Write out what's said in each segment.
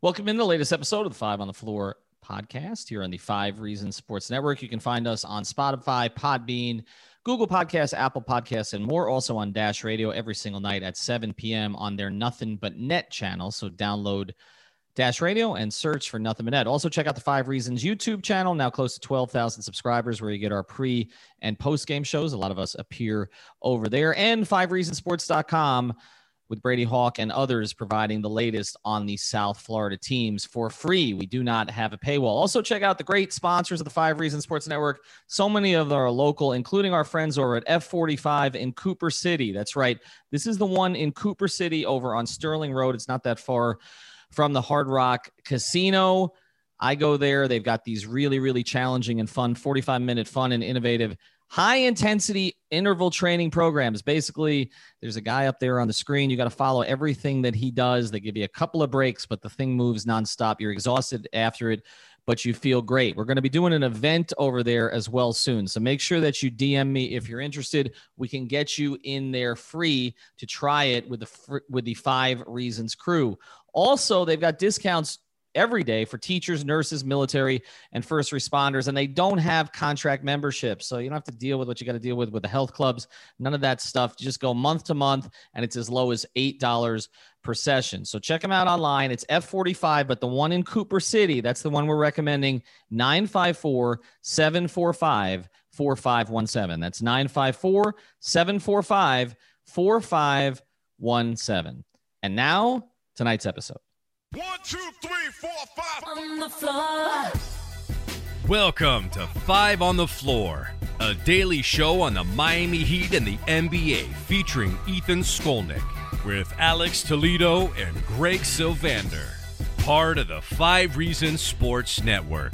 Welcome in the latest episode of the Five on the Floor podcast here on the Five Reasons Sports Network. You can find us on Spotify, Podbean, Google Podcasts, Apple Podcasts, and more. Also on Dash Radio every single night at 7 p.m. on their Nothing But Net channel. So download Dash Radio and search for Nothing But Net. Also check out the Five Reasons YouTube channel, now close to 12,000 subscribers, where you get our pre and post game shows. A lot of us appear over there. And fivereasonsports.com with Brady Hawk and others providing the latest on the South Florida teams for free. We do not have a paywall. Also, check out the great sponsors of the Five Reasons Sports Network. So many of them are local, including our friends over at F45 in Cooper City. That's right. This is the one in Cooper City over on Sterling Road. It's not that far from the Hard Rock Casino. I go there. They've got these really, really challenging and fun 45 minute fun and innovative high intensity interval training programs. Basically, there's a guy up there on the screen. You got to follow everything that he does. They give you a couple of breaks, but the thing moves nonstop. You're exhausted after it, but you feel great. We're going to be doing an event over there as well soon. So make sure that you DM me if you're interested. We can get you in there free to try it with the with the 5 Reasons crew. Also, they've got discounts every day for teachers, nurses, military, and first responders. And they don't have contract memberships. So you don't have to deal with what you got to deal with with the health clubs. None of that stuff. You just go month to month, and it's as low as $8 per session. So check them out online. It's F45, but the one in Cooper City, that's the one we're recommending 954 745 4517. That's 954 745 4517. And now, tonight's episode. One, two, three, four, five. On the floor. Welcome to Five on the Floor, a daily show on the Miami Heat and the NBA featuring Ethan Skolnick with Alex Toledo and Greg Sylvander, part of the Five Reasons Sports Network.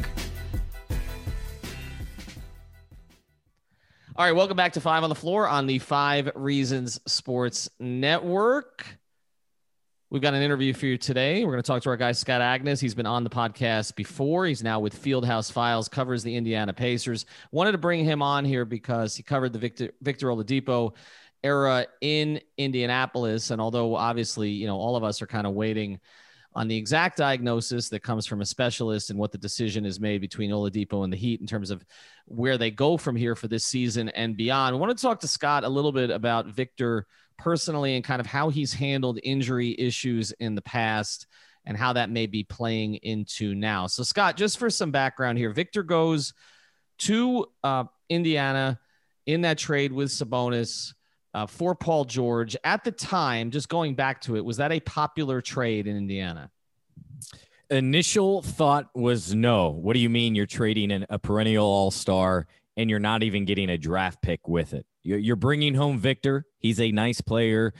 All right, welcome back to Five on the Floor on the Five Reasons Sports Network. We've got an interview for you today. We're going to talk to our guy, Scott Agness. He's been on the podcast before. He's now with Fieldhouse Files, covers the Indiana Pacers. Wanted to bring him on here because he covered the Victor, Victor Oladipo era in Indianapolis. And although obviously, you know, all of us are kind of waiting on the exact diagnosis that comes from a specialist and what the decision is made between Oladipo and the Heat in terms of where they go from here for this season and beyond. I want to talk to Scott a little bit about Victor – personally and kind of how he's handled injury issues in the past and how that may be playing into now. So, Scott, just for some background here, Victor goes to uh, Indiana in that trade with Sabonis uh, for Paul George. At the time, just going back to it, was that a popular trade in Indiana? Initial thought was no. What do you mean you're trading an, a perennial all star and you're not even getting a draft pick with it? You're bringing home Victor. He's a nice player.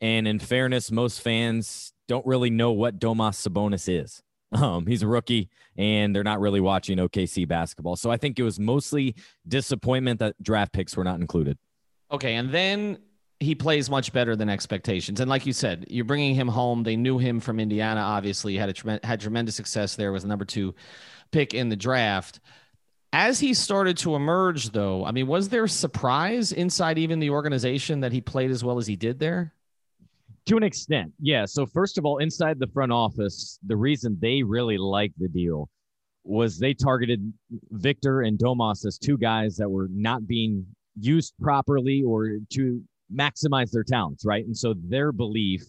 And in fairness, most fans don't really know what Domas Sabonis is. Um, he's a rookie, and they're not really watching OKC basketball. So I think it was mostly disappointment that draft picks were not included. Okay, and then he plays much better than expectations. And like you said, you're bringing him home. They knew him from Indiana. Obviously, had a had tremendous success there. Was the number two pick in the draft. As he started to emerge, though, I mean, was there surprise inside even the organization that he played as well as he did there? To an extent, yeah. So, first of all, inside the front office, the reason they really liked the deal was they targeted Victor and Domas as two guys that were not being used properly or to maximize their talents, right? And so their belief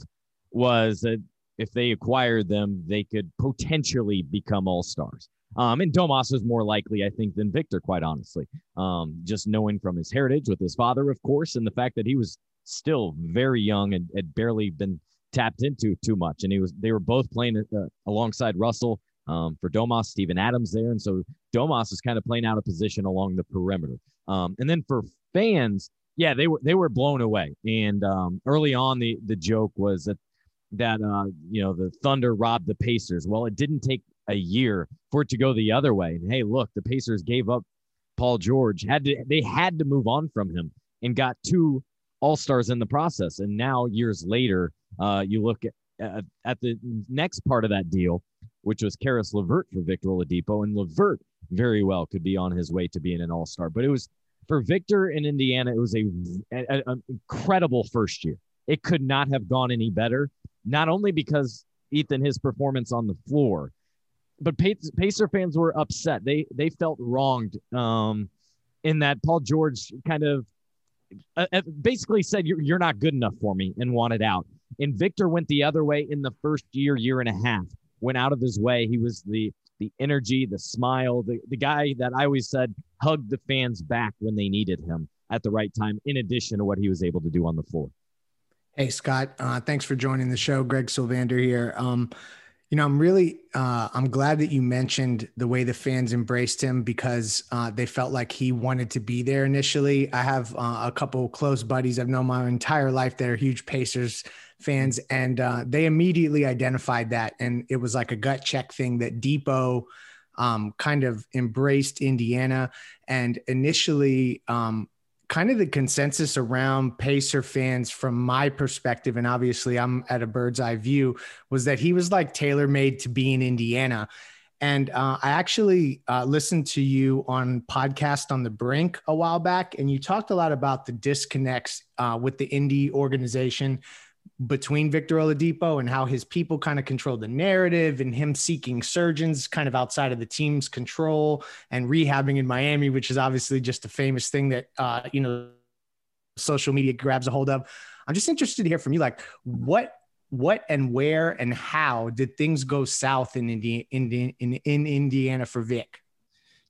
was that if they acquired them, they could potentially become all stars. Um, and Domas was more likely, I think, than Victor, quite honestly. Um, just knowing from his heritage with his father, of course, and the fact that he was still very young and had barely been tapped into too much. And he was they were both playing uh, alongside Russell um, for Domas, Steven Adams there, and so Domas is kind of playing out of position along the perimeter. Um, and then for fans, yeah, they were they were blown away. And um, early on, the the joke was that that uh, you know the Thunder robbed the Pacers. Well, it didn't take a year for it to go the other way. And hey, look, the Pacers gave up Paul George. Had to they had to move on from him and got two All Stars in the process. And now years later, uh, you look at, at, the next part of that deal, which was Caris LeVert for Victor Oladipo, and LeVert very well could be on his way to being an All Star. But it was for Victor in Indiana. It was a, an incredible first year. It could not have gone any better. Not only because Ethan his performance on the floor, but Pacer fans were upset. They they felt wronged um, in that Paul George kind of uh, uh, basically said you're you're not good enough for me and wanted out. And Victor went the other way in the first year, year and a half. Went out of his way. He was the the energy, the smile, the, the guy that I always said hugged the fans back when they needed him at the right time, in addition to what he was able to do on the floor. Hey, Scott, uh, thanks for joining the show. Greg Sylvander here. Um, you know, I'm really, uh, I'm glad that you mentioned the way the fans embraced him because uh, they felt like he wanted to be there initially. I have uh, a couple close buddies I've known my entire life that are huge Pacers fans, and uh, they immediately identified that, and it was like a gut check thing that Dipo um, kind of embraced Indiana, and initially um, kind of the consensus around Pacer fans from my perspective, and obviously I'm at a bird's eye view, was that he was like tailor made to be in Indiana. And uh, I actually uh, listened to you on podcast on the brink a while back, and you talked a lot about the disconnects uh, with the Indy organization between Victor Oladipo and how his people kind of control the narrative and him seeking surgeons kind of outside of the team's control and rehabbing in Miami, which is obviously just a famous thing that, uh, you know, social media grabs a hold of. I'm just interested to hear from you, like what, what and where and how did things go south in Indiana, in, in, in Indiana for Vic?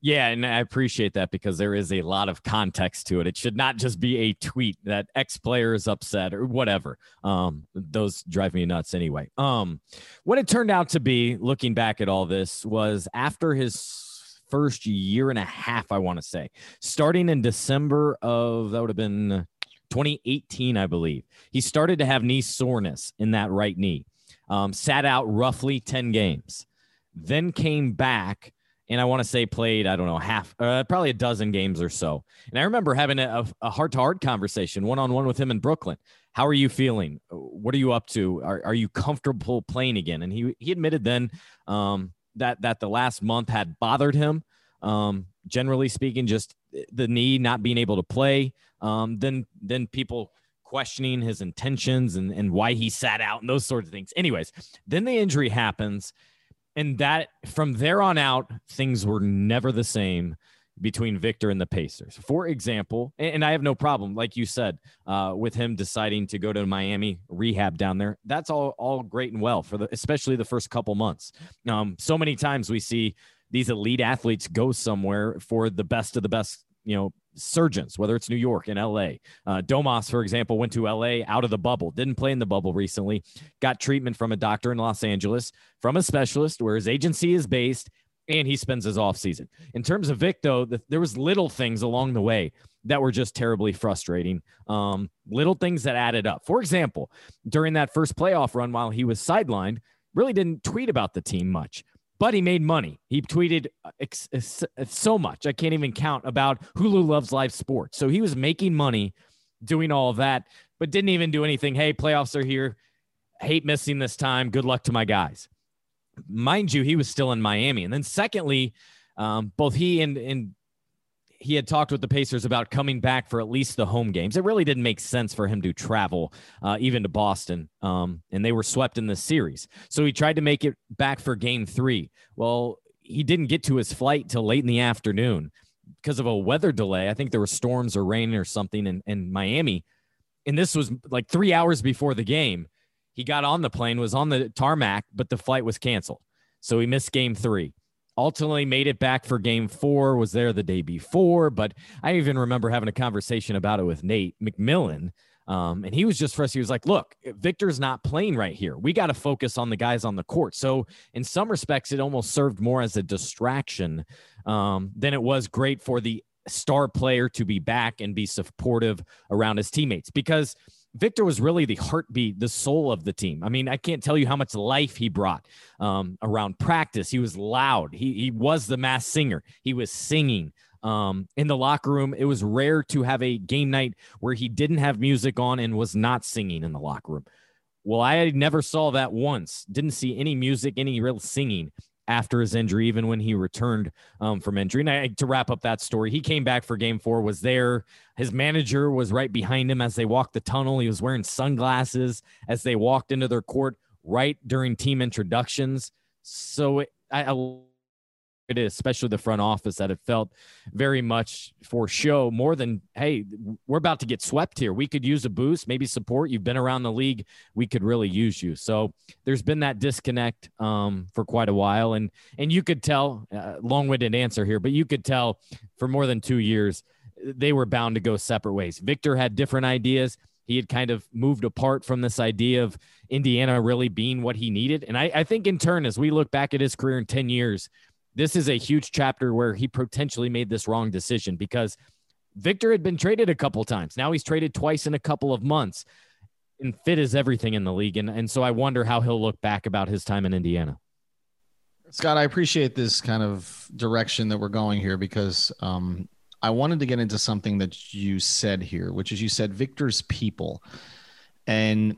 Yeah, and I appreciate that because there is a lot of context to it. It should not just be a tweet that X player is upset or whatever. Um, those drive me nuts anyway. Um, what it turned out to be, looking back at all this, was after his first year and a half, I want to say, starting in December of that would have been 2018, I believe. He started to have knee soreness in that right knee. Um, sat out roughly 10 games, then came back and I want to say played, I don't know, half, uh, probably a dozen games or so. And I remember having a heart to heart conversation one on one with him in Brooklyn. How are you feeling? What are you up to? Are, are you comfortable playing again? And he, he admitted then um, that, that the last month had bothered him. Um, generally speaking, just the knee not being able to play. Um, then, then people questioning his intentions and, and why he sat out and those sorts of things. Anyways, then the injury happens and that from there on out, things were never the same between Victor and the Pacers. For example, and I have no problem, like you said, uh, with him deciding to go to Miami rehab down there. That's all all great and well for the especially the first couple months. Um, so many times we see these elite athletes go somewhere for the best of the best, you know, surgeons, whether it's New York and LA. Uh, Domas, for example, went to LA out of the bubble, didn't play in the bubble recently, got treatment from a doctor in Los Angeles, from a specialist where his agency is based, and he spends his off season. In terms of Vic, though, the, there was little things along the way that were just terribly frustrating. Um, little things that added up. For example, during that first playoff run while he was sidelined, really didn't tweet about the team much but he made money. He tweeted uh, ex- ex- so much. I can't even count about Hulu loves live sports. So he was making money doing all that, but didn't even do anything. Hey, playoffs are here. Hate missing this time. Good luck to my guys. Mind you, he was still in Miami. And then, secondly, um, both he and, and he had talked with the Pacers about coming back for at least the home games. It really didn't make sense for him to travel uh, even to Boston, um, and they were swept in the series. So he tried to make it back for Game Three. Well, he didn't get to his flight till late in the afternoon because of a weather delay. I think there were storms or rain or something in, in Miami, and this was like three hours before the game. He got on the plane, was on the tarmac, but the flight was canceled. So he missed game three. Ultimately made it back for game four, was there the day before. But I even remember having a conversation about it with Nate McMillan. Um, and he was just frustrated. He was like, look, Victor's not playing right here. We got to focus on the guys on the court. So, in some respects, it almost served more as a distraction um, than it was great for the star player to be back and be supportive around his teammates because Victor was really the heartbeat, the soul of the team. I mean, I can't tell you how much life he brought um, around practice. He was loud. He he was the mass singer. He was singing um, in the locker room. It was rare to have a game night where he didn't have music on and was not singing in the locker room. Well, I never saw that once. Didn't see any music, any real singing after his injury, even when he returned um, from injury. And I, to wrap up that story, he came back for game four, was there. His manager was right behind him as they walked the tunnel. He was wearing sunglasses as they walked into their court right during team introductions. So it, I, I especially the front office, that it felt very much for show more than, hey, we're about to get swept here. We could use a boost, maybe support. You've been around the league. We could really use you. So there's been that disconnect um, for quite a while. And, and you could tell, uh, long winded answer here, but you could tell for more than two years, they were bound to go separate ways. Victor had different ideas. He had kind of moved apart from this idea of Indiana really being what he needed. And I, I think, in turn, as we look back at his career in 10 years, this is a huge chapter where he potentially made this wrong decision because Victor had been traded a couple times. Now he's traded twice in a couple of months. And fit is everything in the league. And, and so I wonder how he'll look back about his time in Indiana. Scott, I appreciate this kind of direction that we're going here because um, I wanted to get into something that you said here, which is you said Victor's people. And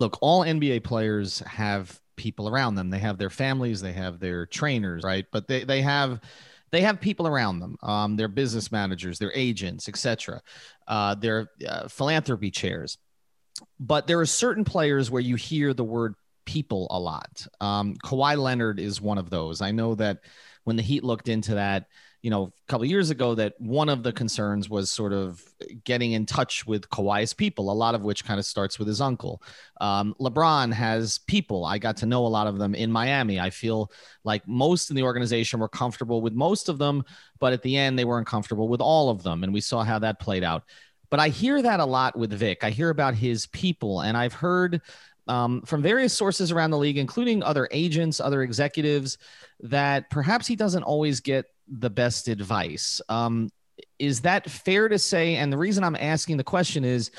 look, all NBA players have people around them. They have their families, they have their trainers, right? But they they have they have people around them. Um, their business managers, their agents, etc. Uh, their uh, philanthropy chairs. But there are certain players where you hear the word people a lot. Um, Kawhi Leonard is one of those. I know that when the Heat looked into that, you know, a couple years ago that one of the concerns was sort of getting in touch with Kawhi's people, a lot of which kind of starts with his uncle. Um, LeBron has people. I got to know a lot of them in Miami. I feel like most in the organization were comfortable with most of them, but at the end, they weren't comfortable with all of them. And we saw how that played out. But I hear that a lot with Vic. I hear about his people, and I've heard um, from various sources around the league, including other agents, other executives, that perhaps he doesn't always get the best advice. Um, is that fair to say? And the reason I'm asking the question is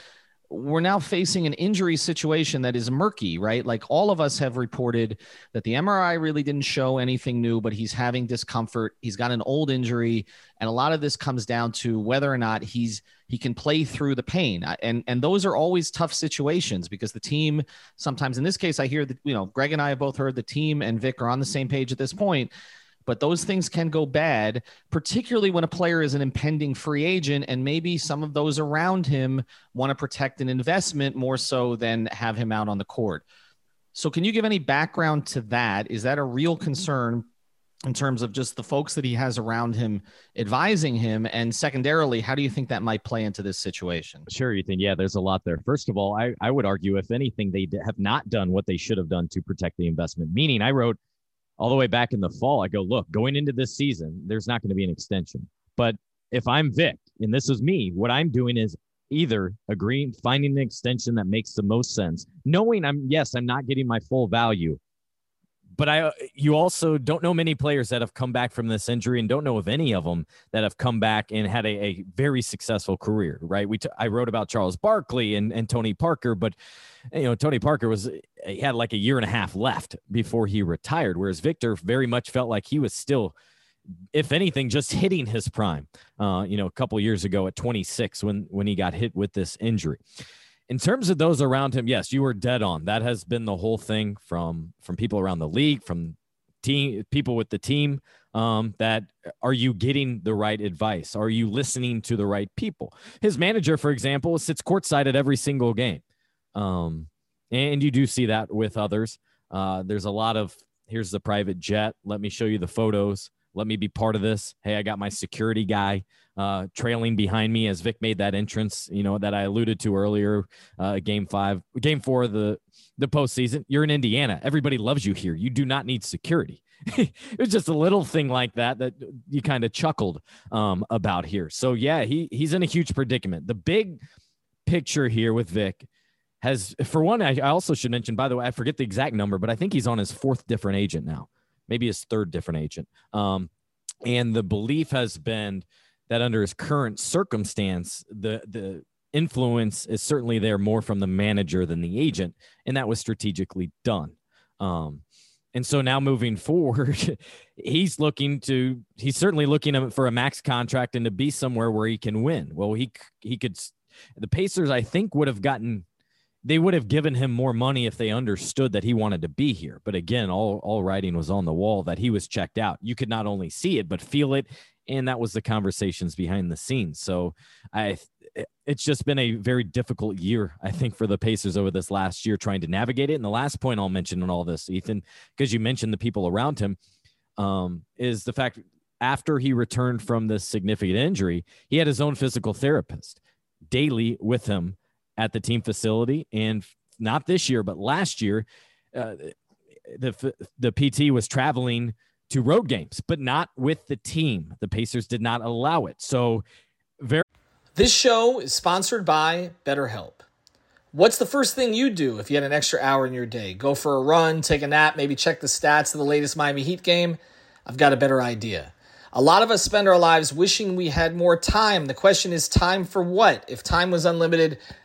we're now facing an injury situation that is murky, right? Like all of us have reported that the MRI really didn't show anything new, but he's having discomfort. He's got an old injury, and a lot of this comes down to whether or not he's he can play through the pain. And and those are always tough situations because the team sometimes in this case I hear that you know Greg and I have both heard the team and Vic are on the same page at this point but those things can go bad, particularly when a player is an impending free agent and maybe some of those around him want to protect an investment more so than have him out on the court. So, can you give any background to that? Is that a real concern in terms of just the folks that he has around him advising him? And secondarily, how do you think that might play into this situation? Sure, Ethan. Yeah, there's a lot there. First of all, I, I would argue, if anything, they have not done what they should have done to protect the investment. Meaning, I wrote all the way back in the fall, I go, look, going into this season, there's not going to be an extension. But if I'm Vic and this is me, what I'm doing is either agreeing, finding an extension that makes the most sense, knowing I'm, yes, I'm not getting my full value. But I, you also don't know many players that have come back from this injury, and don't know of any of them that have come back and had a, a very successful career. Right? We, t- I wrote about Charles Barkley and and Tony Parker, but you know, Tony Parker was he had like a year and a half left before he retired, whereas Victor very much felt like he was still, if anything, just hitting his prime. Uh, you know, a couple years ago at 26 when when he got hit with this injury. In terms of those around him, yes, you were dead on. That has been the whole thing from from people around the league, from team people with the team. Um, that are you getting the right advice? Are you listening to the right people? His manager, for example, sits courtside at every single game. Um, and you do see that with others. Uh, there's a lot of here's the private jet. Let me show you the photos. Let me be part of this. Hey, I got my security guy uh, trailing behind me as Vic made that entrance, you know, that I alluded to earlier, uh, game five, game four of the, the postseason. You're in Indiana. Everybody loves you here. You do not need security. it was just a little thing like that that you kind of chuckled um, about here. So yeah, he he's in a huge predicament. The big picture here with Vic has, for one, I, I also should mention. By the way, I forget the exact number, but I think he's on his fourth different agent now, maybe his third different agent. Um, and the belief has been that under his current circumstance, the the influence is certainly there more from the manager than the agent, and that was strategically done. Um, and so now moving forward, he's looking to he's certainly looking for a max contract and to be somewhere where he can win. Well, he he could the Pacers I think would have gotten they would have given him more money if they understood that he wanted to be here. But again, all all writing was on the wall that he was checked out. You could not only see it but feel it and that was the conversations behind the scenes. So I it's just been a very difficult year, I think, for the Pacers over this last year trying to navigate it. And the last point I'll mention in all this, Ethan, because you mentioned the people around him, um, is the fact after he returned from this significant injury, he had his own physical therapist daily with him at the team facility. And not this year, but last year, uh, the the PT was traveling to road games, but not with the team. The Pacers did not allow it. So very this show is sponsored by BetterHelp. What's the first thing you do if you had an extra hour in your day? Go for a run, take a nap, maybe check the stats of the latest Miami Heat game? I've got a better idea. A lot of us spend our lives wishing we had more time. The question is time for what? If time was unlimited,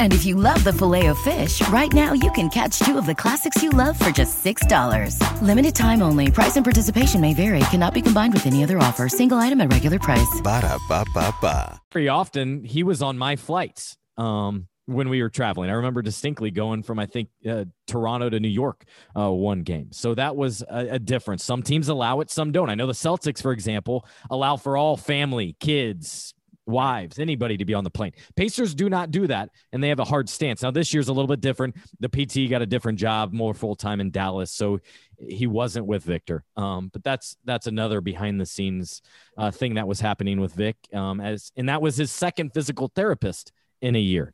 And if you love the filet of fish, right now you can catch two of the classics you love for just $6. Limited time only. Price and participation may vary. Cannot be combined with any other offer. Single item at regular price. Ba da ba ba ba. Very often, he was on my flights um, when we were traveling. I remember distinctly going from, I think, uh, Toronto to New York uh, one game. So that was a, a difference. Some teams allow it, some don't. I know the Celtics, for example, allow for all family, kids, wives, anybody to be on the plane. Pacers do not do that, and they have a hard stance. Now, this year's a little bit different. The PT got a different job, more full time in Dallas, so he wasn't with Victor. Um, but that's that's another behind the scenes uh, thing that was happening with Vic, um, as and that was his second physical therapist in a year.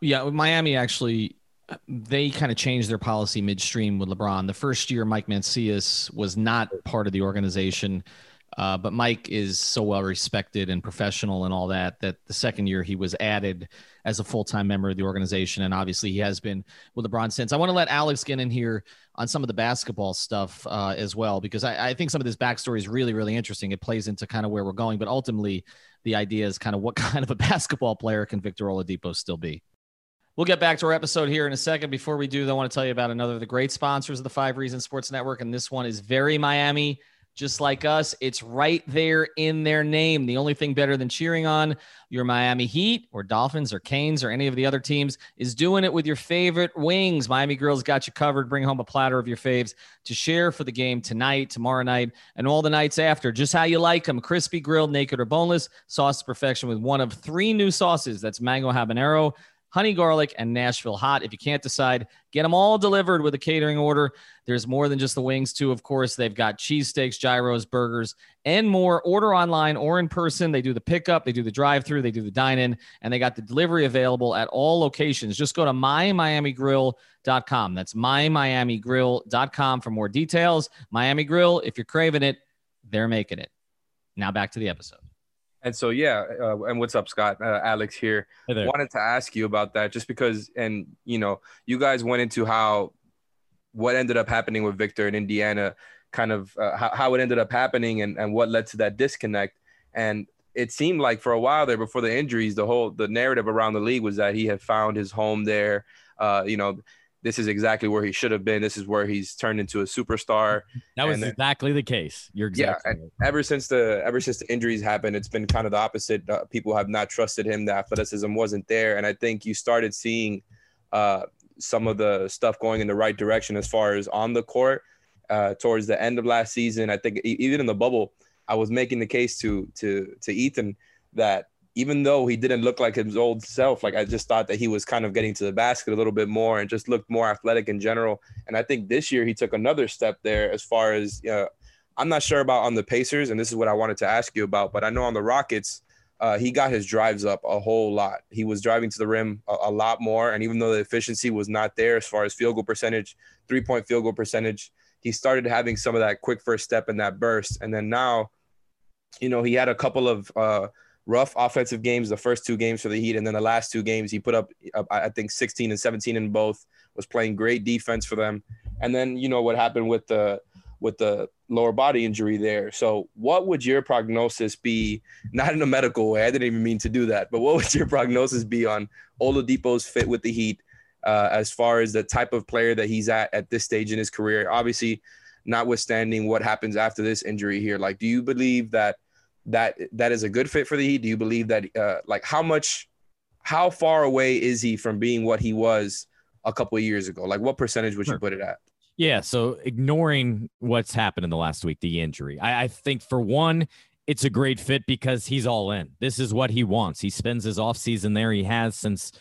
Yeah, Miami actually they kind of changed their policy midstream with LeBron. The first year, Mike Mancias was not part of the organization. Uh, but Mike is so well respected and professional and all that that the second year he was added as a full time member of the organization, and obviously he has been with LeBron since. I want to let Alex get in here on some of the basketball stuff uh, as well because I, I, think some of this backstory is really really interesting. It plays into kind of where we're going, but ultimately the idea is kind of what kind of a basketball player can Victor Oladipo still be. We'll get back to our episode here in a second. Before we do, though, I want to tell you about another of the great sponsors of the Five Reasons Sports Network, and this one is very Miami just like us. It's right there in their name. The only thing better than cheering on your Miami Heat or Dolphins or Canes or any of the other teams is doing it with your favorite wings. Miami Grill's got you covered. Bring home a platter of your faves to share for the game tonight, tomorrow night, and all the nights after. Just how you like them crispy, grilled, naked, or boneless. Sauce to perfection with one of three new sauces that's mango habanero honey garlic, and Nashville hot. If you can't decide, get them all delivered with a catering order. There's more than just the wings, too. Of course, they've got cheesesteaks, gyros, burgers, and more. Order online or in person. They do the pickup, they do the drive through, they do the dine in, and they got the delivery available at all locations. Just go to mymiamigrill.com. That's mymiamigrill.com for more details. Miami Grill, if you're craving it, they're making it. Now back to the episode. And so, yeah. Uh, and what's up, Scott? Uh, Alex here. Hey Wanted to ask you about that just because, and you know, you guys went into how what ended up happening with Victor in Indiana, kind of uh, how, how it ended up happening and, and what led to that disconnect. And it seemed like for a while there before the injuries, the whole the narrative around the league was that he had found his home there. Uh, you know, this is exactly where he should have been. This is where he's turned into a superstar. That was then, exactly the case. You're exactly yeah. Right. Ever since the ever since the injuries happened, it's been kind of the opposite. Uh, people have not trusted him. The athleticism wasn't there, and I think you started seeing uh, some of the stuff going in the right direction as far as on the court uh, towards the end of last season. I think even in the bubble, I was making the case to to to Ethan that even though he didn't look like his old self, like I just thought that he was kind of getting to the basket a little bit more and just looked more athletic in general. And I think this year he took another step there as far as uh, I'm not sure about on the Pacers, and this is what I wanted to ask you about, but I know on the Rockets, uh, he got his drives up a whole lot. He was driving to the rim a, a lot more, and even though the efficiency was not there as far as field goal percentage, three point field goal percentage, he started having some of that quick first step and that burst. And then now, you know, he had a couple of uh, rough offensive games the first two games for the Heat, and then the last two games he put up, I think, 16 and 17 in both. Was playing great defense for them, and then you know what happened with the with the lower body injury there. So, what would your prognosis be? Not in a medical way. I didn't even mean to do that, but what would your prognosis be on Oladipo's fit with the Heat, uh, as far as the type of player that he's at at this stage in his career? Obviously, notwithstanding what happens after this injury here, like, do you believe that? That that is a good fit for the Heat? Do you believe that uh, like how much how far away is he from being what he was a couple of years ago? Like what percentage would you put it at? Yeah, so ignoring what's happened in the last week, the injury, I, I think for one, it's a great fit because he's all in. This is what he wants. He spends his offseason there. He has since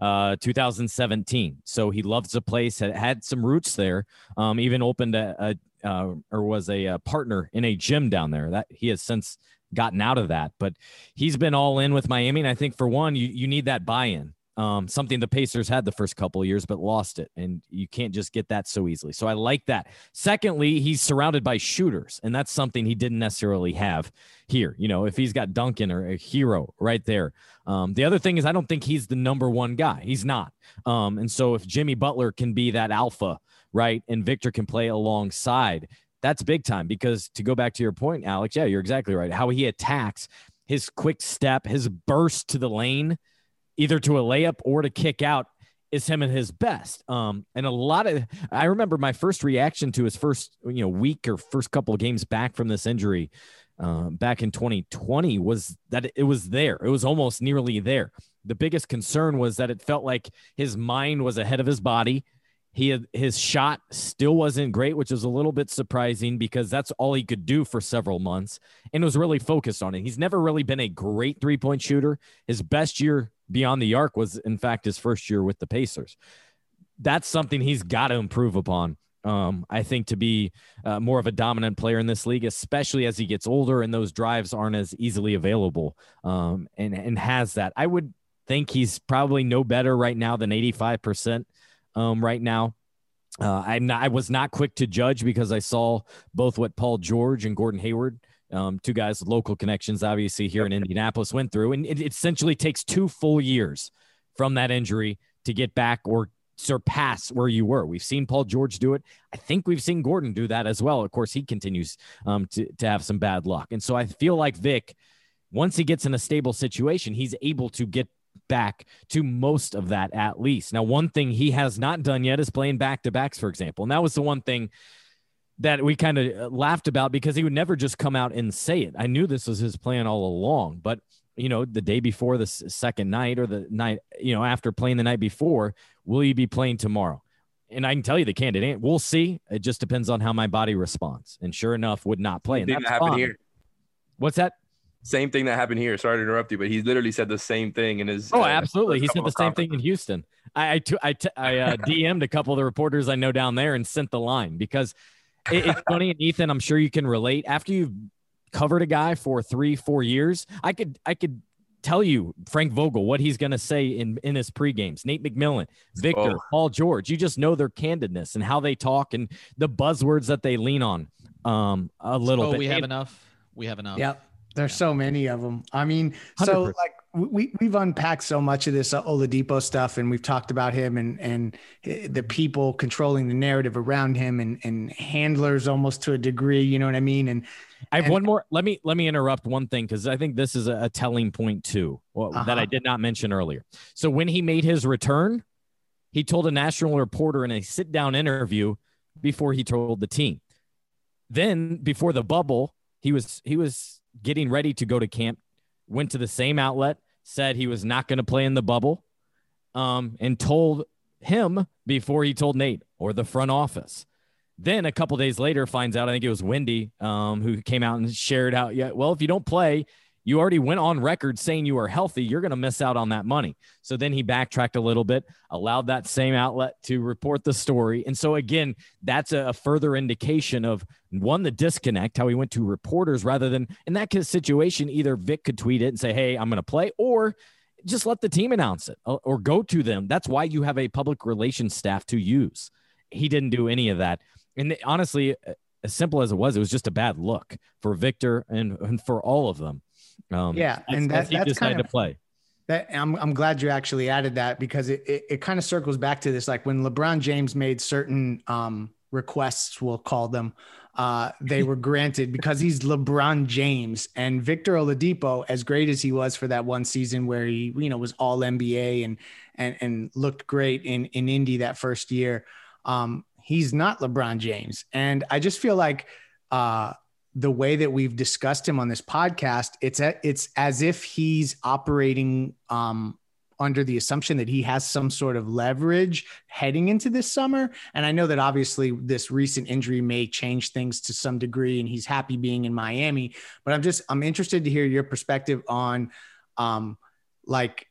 uh, 2017. So he loves the place, had, had some roots there, um, even opened a, a uh, or was a, a, partner in a gym down there. That he has since gotten out of that. But he's been all in with Miami. And I think for one, you, you need that buy in. Um, something the Pacers had the first couple of years, but lost it. And you can't just get that so easily. So I like that. Secondly, he's surrounded by shooters, and that's something he didn't necessarily have here. You know, if he's got Duncan or a hero right there. Um, the other thing is, I don't think he's the number one guy. He's not. Um, and so if Jimmy Butler can be that alpha, right, and Victor can play alongside, that's big time because to go back to your point, Alex, yeah, you're exactly right. How he attacks his quick step, his burst to the lane, either to a layup or to kick out is him at his best. Um, and a lot of I remember my first reaction to his first, you know, week or first couple of games back from this injury uh, back in 2020 was that it was there. It was almost nearly there. The biggest concern was that it felt like his mind was ahead of his body he his shot still wasn't great, which is a little bit surprising because that's all he could do for several months and was really focused on it. He's never really been a great three point shooter. His best year beyond the arc was, in fact, his first year with the Pacers. That's something he's got to improve upon. Um, I think to be uh, more of a dominant player in this league, especially as he gets older and those drives aren't as easily available, um, and and has that. I would think he's probably no better right now than eighty five percent um, right now. Uh, I'm not, I was not quick to judge because I saw both what Paul George and Gordon Hayward, um, two guys with local connections, obviously here in Indianapolis, went through, and it, it essentially takes two full years from that injury to get back or surpass where you were. We've seen Paul George do it. I think we've seen Gordon do that as well. Of course, he continues um, to, to have some bad luck. And so I feel like Vic, once he gets in a stable situation, he's able to get back to most of that at least. Now, one thing he has not done yet is playing back to backs, for example. And that was the one thing that we kind of uh, laughed about because he would never just come out and say it. I knew this was his plan all along, but you know, the day before the second night or the night, you know, after playing the night before, will you be playing tomorrow? And I can tell you the candidate, we'll see. It just depends on how my body responds. And sure enough, would not play. And Didn't that's happen fine. here. What's that? Same thing that happened here. Sorry to interrupt you, but he literally said the same thing in his. Oh, uh, absolutely. He said the same thing in Houston. I I, t- I, t- I uh, DM'd a couple of the reporters I know down there and sent the line because it, it's funny. And Ethan, I'm sure you can relate. After you've covered a guy for three, four years, I could I could tell you Frank Vogel what he's going to say in in his pre games. Nate McMillan, Victor, Oh. Paul George. You just know their candidness and how they talk and the buzzwords that they lean on. Um, a little Oh, bit. we have And- enough. We have enough. Yep. There's so many of them. I mean, so 100%. like we we've unpacked so much of this uh, Oladipo stuff, and we've talked about him and and the people controlling the narrative around him, and and handlers almost to a degree. You know what I mean? And I have And- one more. Let me let me interrupt one thing because I think this is a, a telling point too well, that Uh-huh. I did not mention earlier. So when he made his return, he told a national reporter in a sit down interview before he told the team. Then before the bubble, he was he was getting ready to go to camp. Went to the same outlet, said he was not going to play in the bubble, um, and told him before he told Nate or the front office. Then a couple days later, finds out I think it was Wendy um, who came out and shared out. yeah, well if you don't play, you already went on record saying you are healthy, you're going to miss out on that money. So then he backtracked a little bit, allowed that same outlet to report the story, and so again, that's a, further indication of one the disconnect, how he went to reporters rather than in that situation, either Vic could tweet it and say, "Hey, I'm going to play," or just let the team announce it or- or go to them. That's why you have a public relations staff to use. He didn't do any of that. And honestly, as simple as it was, it was just a bad look for Victor and, and for all of them. Um, Yeah, and that- he that's decided kind to play. That I'm I'm glad you actually added that because it it, it kind of circles back to this like when LeBron James made certain um requests we'll call them uh they were granted because he's LeBron James and Victor Oladipo as great as he was for that one season where he you know was all NBA and and and looked great in in Indy that first year um he's not LeBron James and I just feel like uh the way that we've discussed him on this podcast, it's a, it's as if he's operating um, under the assumption that he has some sort of leverage heading into this summer. And I know that obviously this recent injury may change things to some degree, and he's happy being in Miami. But I'm just I'm interested to hear your perspective on, um, like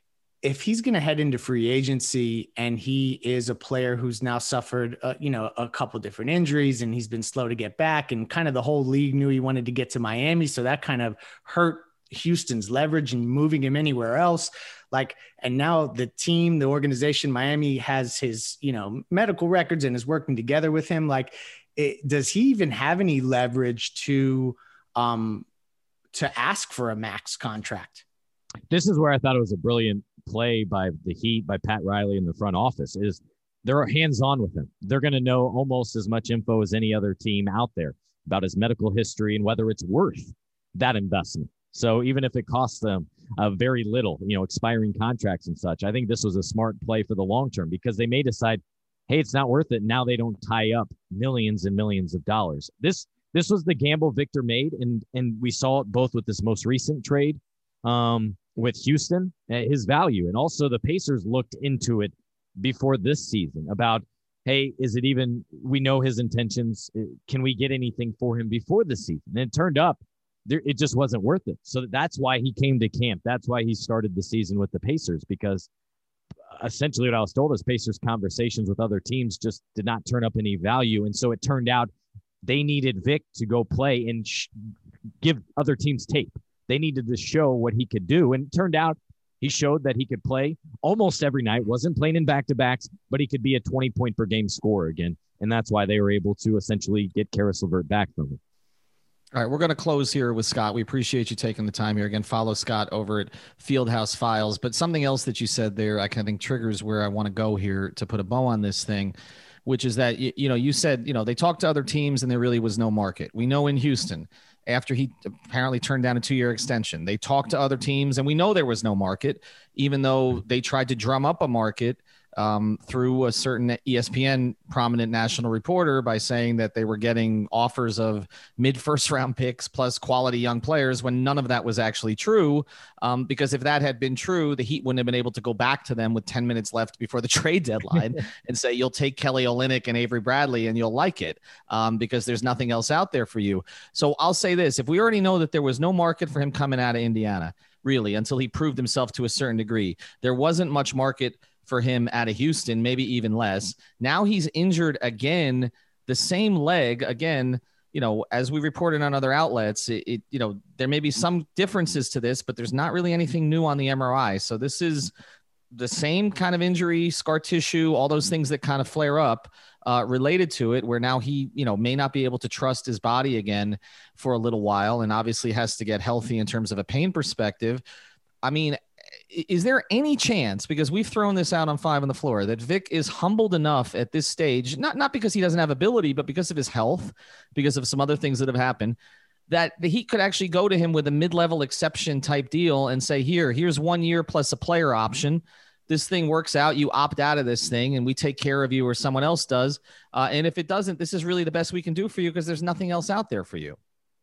if he's going to head into free agency and he is a player who's now suffered, uh, you know, a couple different injuries and he's been slow to get back, and kind of the whole league knew he wanted to get to Miami, so that kind of hurt Houston's leverage and moving him anywhere else. Like, and now the team, the organization, Miami has his, you know, medical records and is working together with him. Like, it, does he even have any leverage to, um, to ask for a max contract? this is where I thought it was a brilliant play by the Heat, by Pat Riley in the front office. Is they're hands on with him. They're going to know almost as much info as any other team out there about his medical history and whether it's worth that investment. So even if it costs them uh, very little, you know, expiring contracts and such, I think this was a smart play for the long term because they may decide, hey, it's not worth it. Now they don't tie up millions and millions of dollars. This this was the gamble Victor made, and and we saw it both with this most recent trade um, with Houston, uh, his value, and also the Pacers looked into it before this season about, hey, is it even? We know his intentions. Uh, Can we get anything for him before the season? And it turned up, there, it just wasn't worth it. So that's why he came to camp. That's why he started the season with the Pacers because essentially what I was told is Pacers conversations with other teams just did not turn up any value, and so it turned out they needed Vic to go play and sh- give other teams tape. They needed to show what he could do. And it turned out he showed that he could play almost every night, wasn't playing in back to backs, but he could be a 20 point per game scorer again. And that's why they were able to essentially get Caris LeVert back from him. All right, we're going to close here with Scott. We appreciate you taking the time here. Again, follow Scott over at Fieldhouse Files. But something else that you said there, I kind of think triggers where I want to go here to put a bow on this thing, which is that you, know you said you know they talked to other teams and there really was no market. We know in Houston after he apparently turned down a two-year extension, they talked to other teams and we know there was no market, even though they tried to drum up a market um, through a certain ESPN prominent national reporter by saying that they were getting offers of mid first round picks plus quality young players when none of that was actually true. Um, because if that had been true, the Heat wouldn't have been able to go back to them with 10 minutes left before the trade deadline and say, you'll take Kelly Olynyk and Avery Bradley and you'll like it um, because there's nothing else out there for you. So I'll say this if we already know that there was no market for him coming out of Indiana, really, until he proved himself to a certain degree, there wasn't much market for him out of Houston, maybe even less. Now he's injured again, the same leg again. You know, as we reported on other outlets, it, it, you know there may be some differences to this, but there's not really anything new on the MRI. So this is the same kind of injury, scar tissue, all those things that kind of flare up uh, related to it. Where now he, you know, may not be able to trust his body again for a little while, and obviously has to get healthy in terms of a pain perspective. I mean, is there any chance because we've thrown this out on five on the floor that Vic is humbled enough at this stage, not not because he doesn't have ability, but because of his health, because of some other things that have happened, that the Heat could actually go to him with a mid-level exception type deal and say, "Here, here's one year plus a player option." This thing works out, you opt out of this thing, and we take care of you, or someone else does. Uh, and if it doesn't, this is really the best we can do for you because there's nothing else out there for you.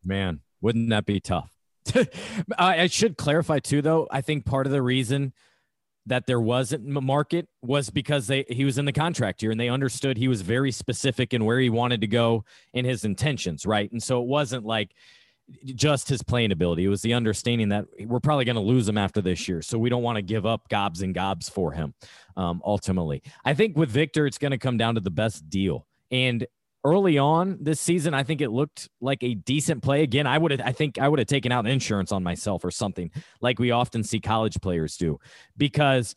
Man, wouldn't that be tough? I should clarify too, though. I think part of the reason that there wasn't market was because they he was in the contract year and they understood he was very specific in where he wanted to go and his intentions, right? And so it wasn't like just his playing ability. It was the understanding that we're probably going to lose him after this year, so we don't want to give up gobs and gobs for him. Um, ultimately, I think with Victor, it's going to come down to the best deal. And early on this season, I think it looked like a decent play. Again, I would have, I think I would have taken out insurance on myself or something like we often see college players do because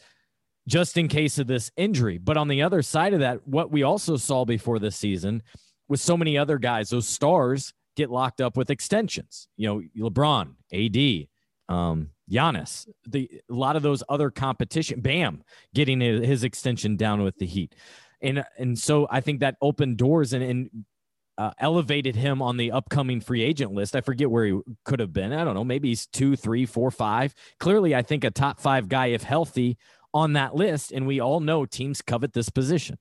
just in case of this injury. But on the other side of that, what we also saw before this season with so many other guys, those stars get locked up with extensions. You know, LeBron, AD, um, Giannis, the a lot of those other competition, Bam, getting his extension down with the Heat and and so I think that opened doors and, and uh, elevated him on the upcoming free agent list. I forget where he could have been. I don't know. Maybe he's two, three, four, five. Clearly, I think a top five guy, if healthy, on that list. And we all know teams covet this position.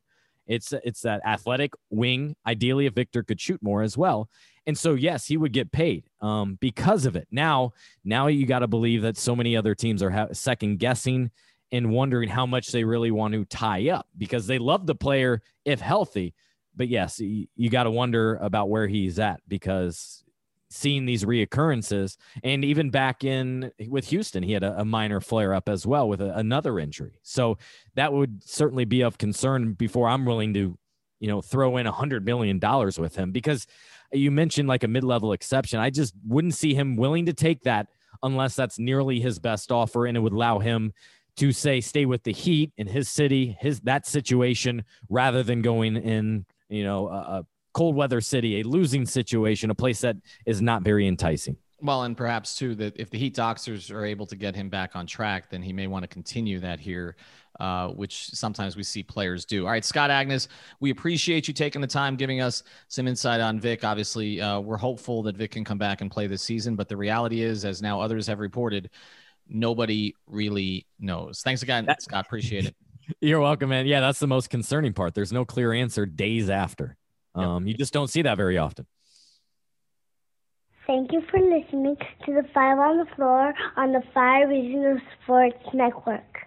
It's it's that athletic wing. Ideally, if Victor could shoot more as well. And so, yes, he would get paid um, because of it. Now, now you got to believe that so many other teams are ha- second guessing and wondering how much they really want to tie up because they love the player if healthy. But yes, you, you got to wonder about where he's at because seeing these reoccurrences and even back in with Houston, he had a, a minor flare up as well with a, another injury. So that would certainly be of concern before I'm willing to, you know, throw in a hundred million dollars with him because you mentioned like a mid level exception. I just wouldn't see him willing to take that unless that's nearly his best offer and it would allow him to say stay with the Heat in his city, his that situation, rather than going in, you know, a, a cold weather city, a losing situation, a place that is not very enticing. Well, and perhaps too that if the Heat doctors are able to get him back on track, then he may want to continue that here, uh, which sometimes we see players do. All right, Scott Agness, we appreciate you taking the time, giving us some insight on Vic. Obviously, uh, we're hopeful that Vic can come back and play this season, but the reality is, as now others have reported, nobody really knows. Thanks again, that, Scott. Appreciate it. You're welcome, man. Yeah, that's the most concerning part. There's no clear answer days after. Um, You just don't see that very often. Thank you for listening to the Five on the Floor on the Five Reasons Sports Network.